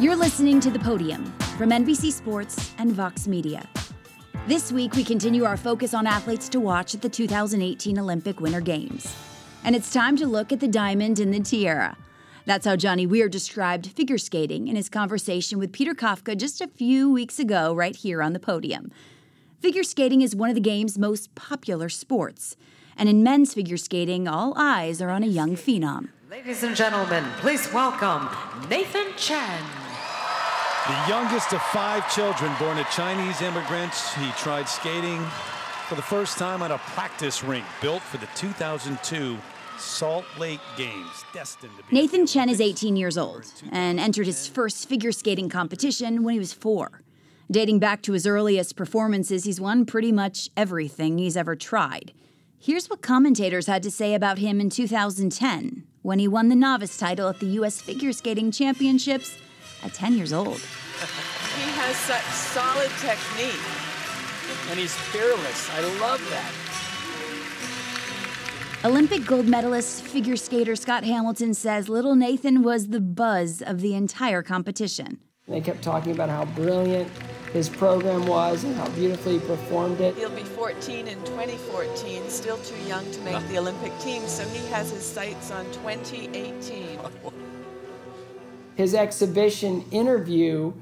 You're listening to The Podium from NBC Sports and Vox Media. This week, we continue our focus on athletes to watch at the 2018 Olympic Winter Games. And it's time to look at the diamond in the tiara. That's how Johnny Weir described figure skating in his conversation with Peter Kafka just a few weeks ago, right here on the podium. Figure skating is one of the game's most popular sports. And in men's figure skating, all eyes are on a young phenom. Ladies and gentlemen, please welcome Nathan Chen. The youngest of five children born to Chinese immigrants, he tried skating for the first time on a practice rink built for the 2002 Salt Lake Games, destined to be Nathan Chen is 18 years old and entered his first figure skating competition when he was four. Dating back to his earliest performances, he's won pretty much everything he's ever tried. Here's what commentators had to say about him in 2010 when he won the novice title at the U.S. Figure Skating Championships at 10 years old. He has such solid technique. And he's fearless. I love that. Olympic gold medalist figure skater Scott Hamilton says little Nathan was the buzz of the entire competition. They kept talking about how brilliant his program was and how beautifully he performed it. He'll be 14 in 2014, still too young to make the Olympic team, so he has his sights on 2018. His exhibition interview,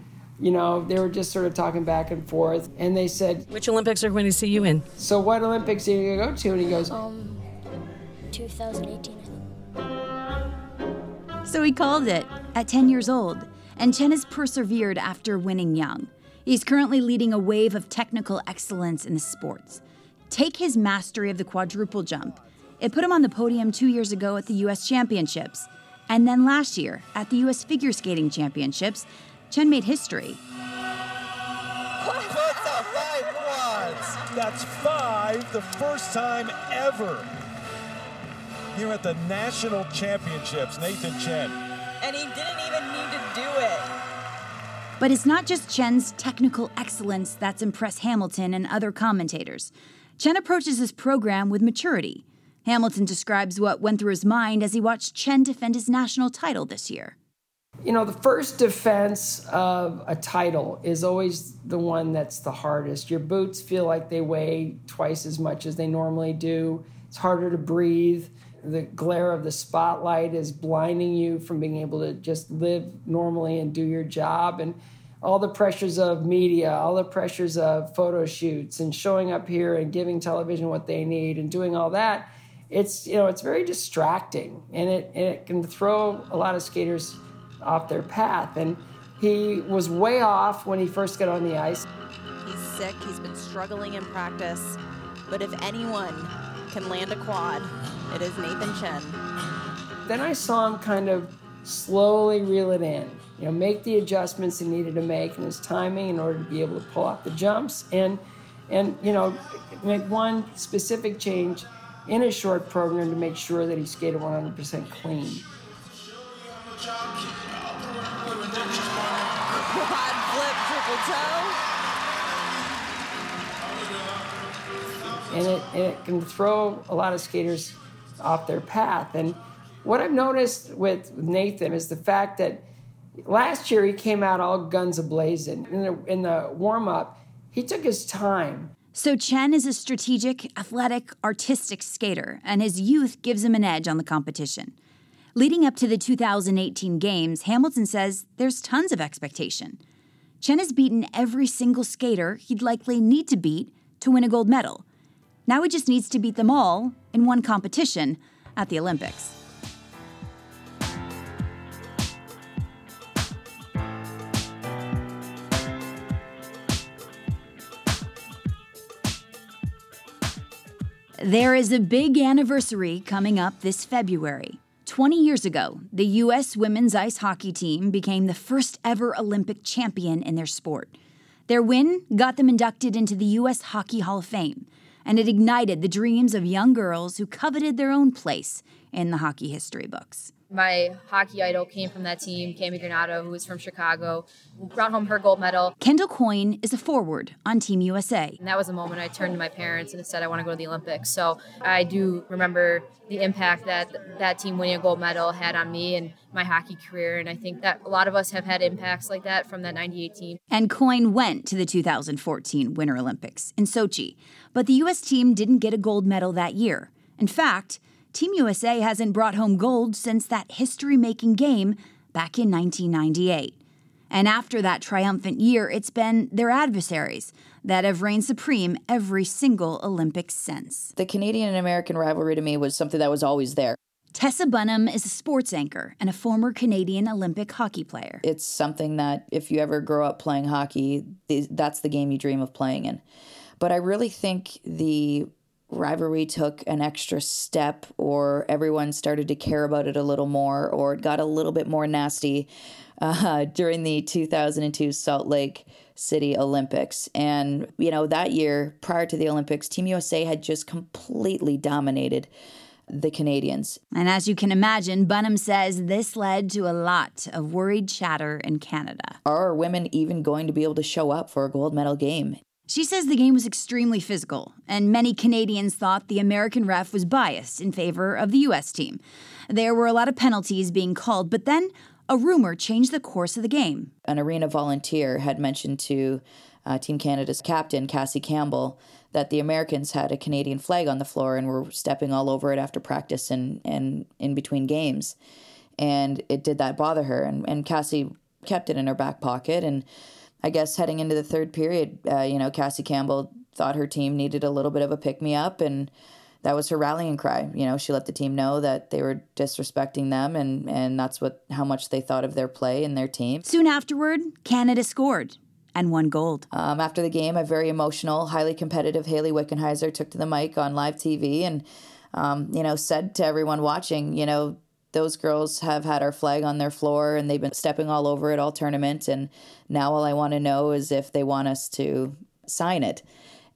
you know, they were just sort of talking back and forth, and they said, Which Olympics are we going to see you in? So, what Olympics are you going to go to? And he goes, Um, 2018, So he called it at 10 years old, and Chen has persevered after winning young. He's currently leading a wave of technical excellence in the sports. Take his mastery of the quadruple jump. It put him on the podium two years ago at the U.S. Championships. And then last year at the U.S. Figure Skating Championships, Chen made history. That's five, the first time ever. Here at the National Championships, Nathan Chen. And he didn't even need to do it. But it's not just Chen's technical excellence that's impressed Hamilton and other commentators. Chen approaches his program with maturity. Hamilton describes what went through his mind as he watched Chen defend his national title this year. You know, the first defense of a title is always the one that's the hardest. Your boots feel like they weigh twice as much as they normally do. It's harder to breathe. The glare of the spotlight is blinding you from being able to just live normally and do your job. And all the pressures of media, all the pressures of photo shoots and showing up here and giving television what they need and doing all that, it's you know, it's very distracting and it, and it can throw a lot of skaters off their path. And he was way off when he first got on the ice. He's sick. He's been struggling in practice. But if anyone can land a quad, it is Nathan Chen. Then I saw him kind of slowly reel it in, you know, make the adjustments he needed to make in his timing in order to be able to pull off the jumps and and you know make one specific change in a short program to make sure that he skated 100% clean. Quad flip, triple toe. and it, and it can throw a lot of skaters off their path. And what I've noticed with Nathan is the fact that last year he came out all guns ablazing. In the, in the warm up, he took his time. So Chen is a strategic, athletic, artistic skater, and his youth gives him an edge on the competition. Leading up to the 2018 Games, Hamilton says there's tons of expectation. Chen has beaten every single skater he'd likely need to beat to win a gold medal. Now he just needs to beat them all in one competition at the Olympics. There is a big anniversary coming up this February. 20 years ago, the U.S. women's ice hockey team became the first ever Olympic champion in their sport. Their win got them inducted into the U.S. Hockey Hall of Fame, and it ignited the dreams of young girls who coveted their own place in the hockey history books. My hockey idol came from that team, Cami Granato, who was from Chicago, brought home her gold medal. Kendall Coyne is a forward on Team USA. And that was the moment I turned to my parents and said I want to go to the Olympics. So I do remember the impact that that team winning a gold medal had on me and my hockey career. And I think that a lot of us have had impacts like that from that 98 team. And Coyne went to the 2014 Winter Olympics in Sochi, but the U.S. team didn't get a gold medal that year. In fact, Team USA hasn't brought home gold since that history making game back in 1998. And after that triumphant year, it's been their adversaries that have reigned supreme every single Olympics since. The Canadian and American rivalry to me was something that was always there. Tessa Bonhomme is a sports anchor and a former Canadian Olympic hockey player. It's something that if you ever grow up playing hockey, that's the game you dream of playing in. But I really think the rivalry took an extra step or everyone started to care about it a little more or it got a little bit more nasty uh, during the 2002 Salt Lake City Olympics. And, you know, that year prior to the Olympics, Team USA had just completely dominated the Canadians. And as you can imagine, Bonhomme says this led to a lot of worried chatter in Canada. Are women even going to be able to show up for a gold medal game? She says the game was extremely physical, and many Canadians thought the American ref was biased in favor of the U.S. team. There were a lot of penalties being called, but then a rumor changed the course of the game. An arena volunteer had mentioned to uh, Team Canada's captain, Cassie Campbell, that the Americans had a Canadian flag on the floor and were stepping all over it after practice and, and in between games. And it did that bother her. And, and Cassie kept it in her back pocket. And I guess heading into the third period, uh, you know, Cassie Campbell thought her team needed a little bit of a pick me up, and that was her rallying cry. You know, she let the team know that they were disrespecting them, and and that's what how much they thought of their play and their team. Soon afterward, Canada scored and won gold. Um, after the game, a very emotional, highly competitive Hayley Wickenheiser took to the mic on live TV and, um, you know, said to everyone watching, you know, those girls have had our flag on their floor and they've been stepping all over it all tournament. And now all I want to know is if they want us to sign it.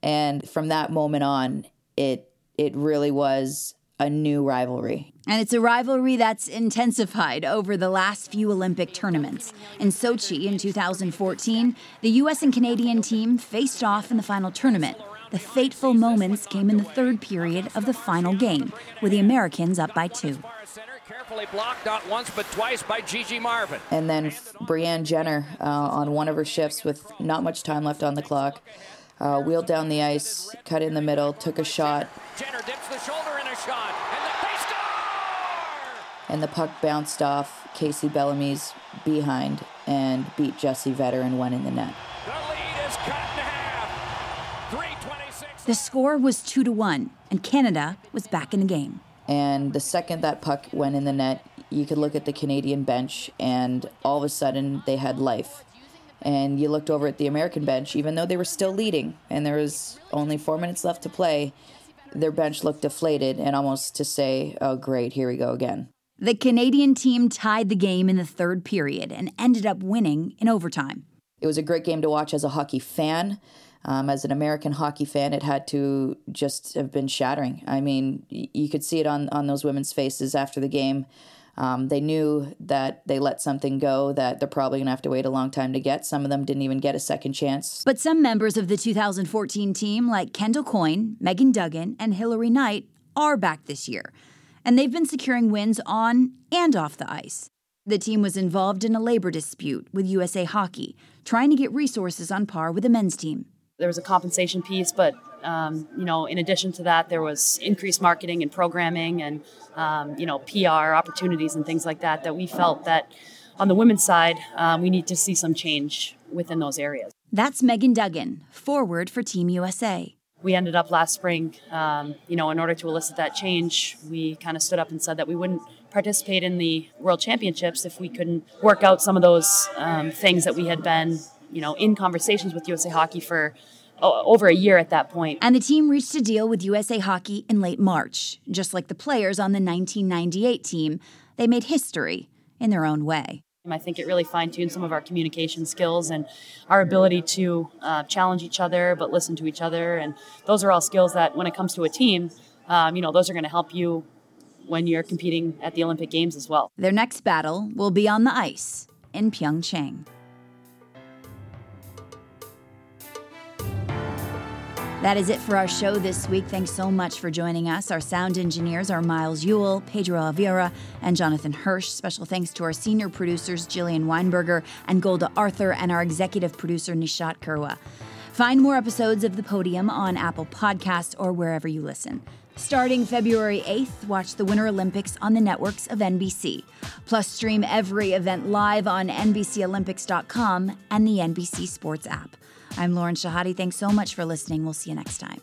And from that moment on, it it really was a new rivalry. And it's a rivalry that's intensified over the last few Olympic tournaments. In Sochi in 2014, the US and Canadian team faced off in the final tournament. The fateful moments came in the third period of the final game, with the Americans up by two carefully blocked not once but twice by Gigi Marvin. And then Brianne Jenner uh, on one of her shifts with not much time left on the clock. Uh, wheeled down the ice, cut in the middle, took a shot. Jenner dips the shoulder in a shot, and the, they score! And the puck bounced off Kacey Bellamy's behind and beat Jessie Vetter and went in the net. The lead is cut in half. 326. The score was 2 to 1, and Canada was back in the game. And the second that puck went in the net, you could look at the Canadian bench, and all of a sudden they had life. And you looked over at the American bench, even though they were still leading and there was only four minutes left to play, their bench looked deflated and almost to say, oh, great, here we go again. The Canadian team tied the game in the third period and ended up winning in overtime. It was a great game to watch as a hockey fan. Um, as an American hockey fan, it had to just have been shattering. I mean, y- you could see it on, on those women's faces after the game. Um, they knew that they let something go that they're probably going to have to wait a long time to get. Some of them didn't even get a second chance. But some members of the 2014 team, like Kendall Coyne, Megan Duggan, and Hilary Knight, are back this year. And they've been securing wins on and off the ice. The team was involved in a labor dispute with USA Hockey, trying to get resources on par with the men's team there was a compensation piece, but um, you know, in addition to that, there was increased marketing and programming and um, you know PR opportunities and things like that. That we felt that on the women's side, um, we need to see some change within those areas. That's Megan Duggan, forward for Team USA. We ended up last spring, um, you know, in order to elicit that change, we kind of stood up and said that we wouldn't participate in the World Championships if we couldn't work out some of those um, things that we had been you know, in conversations with USA Hockey for over a year at that point. And the team reached a deal with USA Hockey in late March. Just like the players on the 1998 team, they made history in their own way. I think it really fine tuned some of our communication skills and our ability to uh, challenge each other, but listen to each other. And those are all skills that, when it comes to a team, um, you know, those are going to help you when you're competing at the Olympic Games as well. Their next battle will be on the ice in Pyeongchang. That is it for our show this week. Thanks so much for joining us. Our sound engineers are Miles Yule, Pedro Avira, and Jonathan Hirsch. Special thanks to our senior producers, Jillian Weinberger and Golda Arthur, and our executive producer, Nishat Kurwa. Find more episodes of The Podium on Apple Podcasts or wherever you listen. Starting February 8th, watch the Winter Olympics on the networks of NBC. Plus, stream every event live on NBCOlympics.com and the NBC Sports app. I'm Lauren Shehadi. Thanks so much for listening. We'll see you next time.